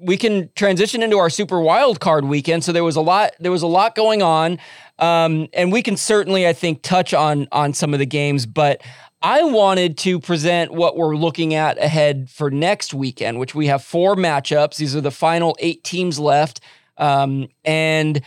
we can transition into our super wild card weekend. So there was a lot there was a lot going on, um, and we can certainly I think touch on on some of the games, but. I wanted to present what we're looking at ahead for next weekend, which we have four matchups. These are the final eight teams left, um, and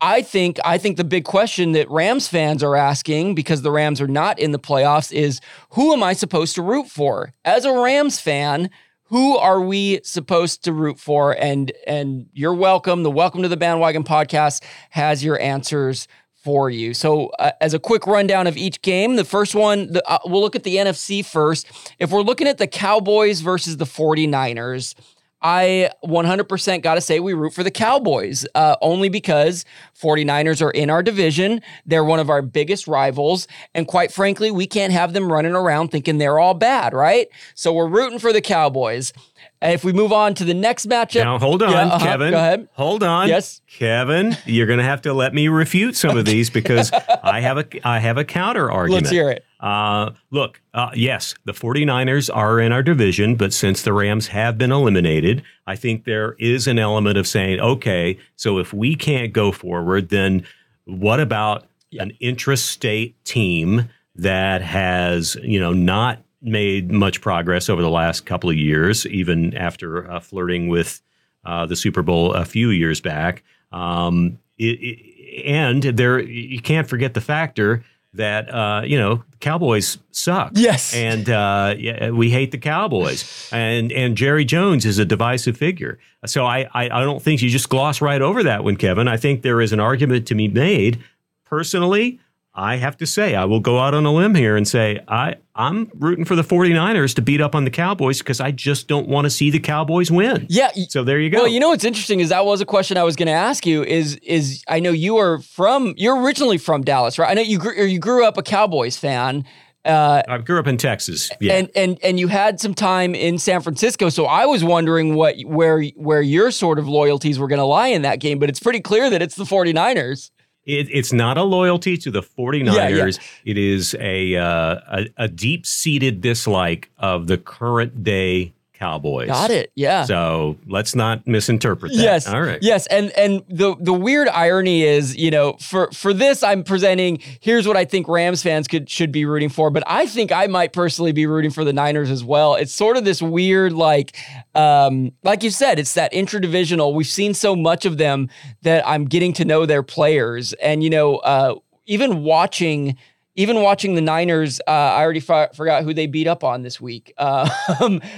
I think I think the big question that Rams fans are asking because the Rams are not in the playoffs is who am I supposed to root for? As a Rams fan, who are we supposed to root for? And and you're welcome. The Welcome to the Bandwagon podcast has your answers for you. So, uh, as a quick rundown of each game, the first one, the, uh, we'll look at the NFC first. If we're looking at the Cowboys versus the 49ers, I 100% got to say we root for the Cowboys, uh, only because 49ers are in our division. They're one of our biggest rivals. And quite frankly, we can't have them running around thinking they're all bad, right? So we're rooting for the Cowboys. If we move on to the next matchup. Now, hold on, yeah, uh-huh, Kevin. Go ahead. Hold on. Yes. Kevin, you're going to have to let me refute some of these because I have a I have a counter argument. Let's hear it. Uh, look, uh, yes, the 49ers are in our division, but since the Rams have been eliminated, I think there is an element of saying, okay, so if we can't go forward, then what about yeah. an intrastate team that has, you know, not made much progress over the last couple of years, even after uh, flirting with uh, the Super Bowl a few years back. Um, it, it, and there, you can't forget the factor that uh, you know Cowboys suck. Yes, and uh, yeah, we hate the Cowboys, and and Jerry Jones is a divisive figure. So I, I I don't think you just gloss right over that one, Kevin. I think there is an argument to be made. Personally, I have to say, I will go out on a limb here and say I, I'm rooting for the 49ers to beat up on the Cowboys because I just don't want to see the Cowboys win. Yeah. So there you go. Well, you know what's interesting is that was a question I was going to ask you is is I know you are from you're originally from Dallas, right? I know you grew, you grew up a Cowboys fan. Uh, I grew up in Texas. Yeah. And and and you had some time in San Francisco, so I was wondering what where where your sort of loyalties were going to lie in that game, but it's pretty clear that it's the 49ers. It, it's not a loyalty to the 49ers. Yeah, yeah. It is a, uh, a, a deep seated dislike of the current day Cowboys. Got it. Yeah. So let's not misinterpret that. Yes. All right. Yes. And and the the weird irony is, you know, for for this, I'm presenting here's what I think Rams fans could should be rooting for, but I think I might personally be rooting for the Niners as well. It's sort of this weird, like, um, like you said, it's that interdivisional. We've seen so much of them that I'm getting to know their players, and you know, uh, even watching even watching the Niners, uh, I already f- forgot who they beat up on this week. Uh,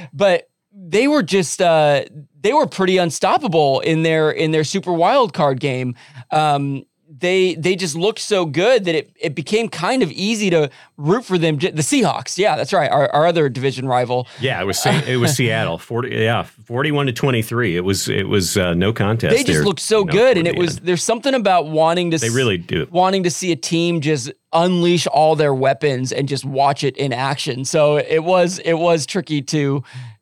but they were just uh, they were pretty unstoppable in their in their super wild card game. Um, they they just looked so good that it, it became kind of easy to root for them. The Seahawks, yeah, that's right, our, our other division rival. Yeah, it was it was Seattle, forty yeah, forty one to twenty three. It was it was uh, no contest. They just there, looked so good, and it was end. there's something about wanting to they really do wanting to see a team just unleash all their weapons and just watch it in action. So it was it was tricky to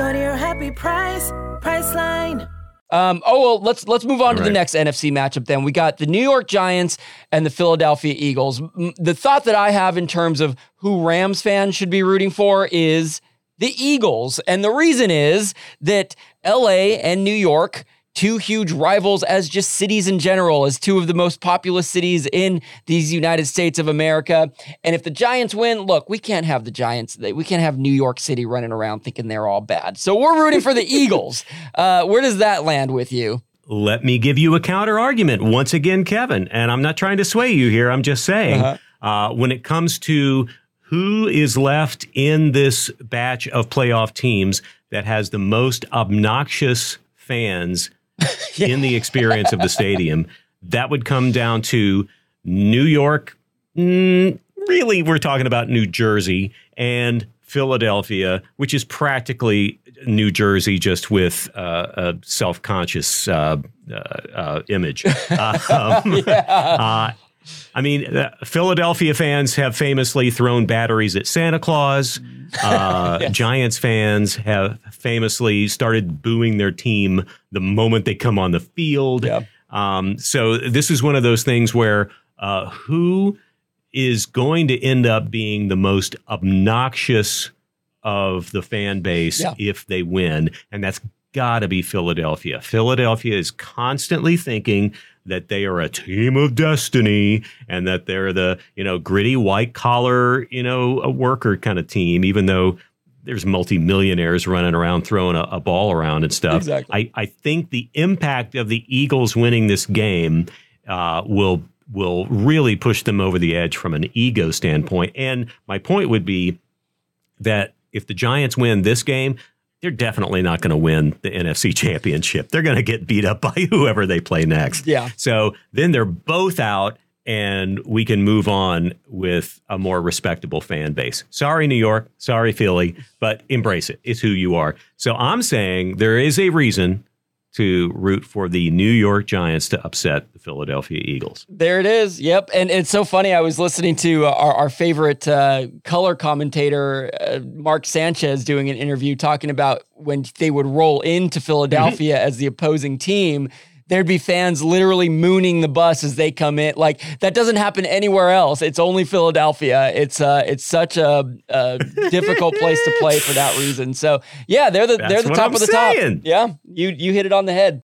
Go to your happy price Priceline. Um, oh well, let's let's move on to the next NFC matchup. Then we got the New York Giants and the Philadelphia Eagles. M- The thought that I have in terms of who Rams fans should be rooting for is the Eagles, and the reason is that L.A. and New York. Two huge rivals as just cities in general, as two of the most populous cities in these United States of America. And if the Giants win, look, we can't have the Giants, we can't have New York City running around thinking they're all bad. So we're rooting for the Eagles. Uh, where does that land with you? Let me give you a counter argument once again, Kevin. And I'm not trying to sway you here. I'm just saying, uh when it comes to who is left in this batch of playoff teams that has the most obnoxious fans in the experience of the stadium, that would come down to New York. Mm, really, we're talking about New Jersey and Philadelphia, which is practically New Jersey, just with uh, a self-conscious uh, uh, uh, image. Um, uh, I mean, uh, Philadelphia fans have famously thrown batteries at Santa Claus. Uh, Giants fans have famously started booing their team the moment they come on the field. Yeah. Um, so this is one of those things where uh, who is going to end up being the most obnoxious of the fan base Yeah. if they win, and that's got to be Philadelphia. Philadelphia is constantly thinking that they are a team of destiny and that they're the you know gritty white collar you know a worker kind of team, even though there's multimillionaires running around throwing a, a ball around and stuff. Exactly. I, I think the impact of the Eagles winning this game uh, will will really push them over the edge from an ego standpoint. And my point would be that if the Giants win this game, they're definitely not going to win the NFC championship. They're going to get beat up by whoever they play next. Yeah. So then they're both out and we can move on with a more respectable fan base. Sorry, New York. Sorry, Philly, but embrace it. It's who you are. So I'm saying there is a reason to root for the New York Giants to upset the Philadelphia Eagles. There it is. Yep. And it's so funny. I was listening to uh, our, our favorite uh, color commentator, uh, Mark Sanchez, doing an interview talking about when they would roll into Philadelphia as the opposing team. There'd be fans literally mooning the bus as they come in. Like that doesn't happen anywhere else. It's only Philadelphia. It's uh, it's such a, a difficult place to play for that reason. So yeah, they're the they're the top I'm of the saying. top. Yeah, you you hit it on the head.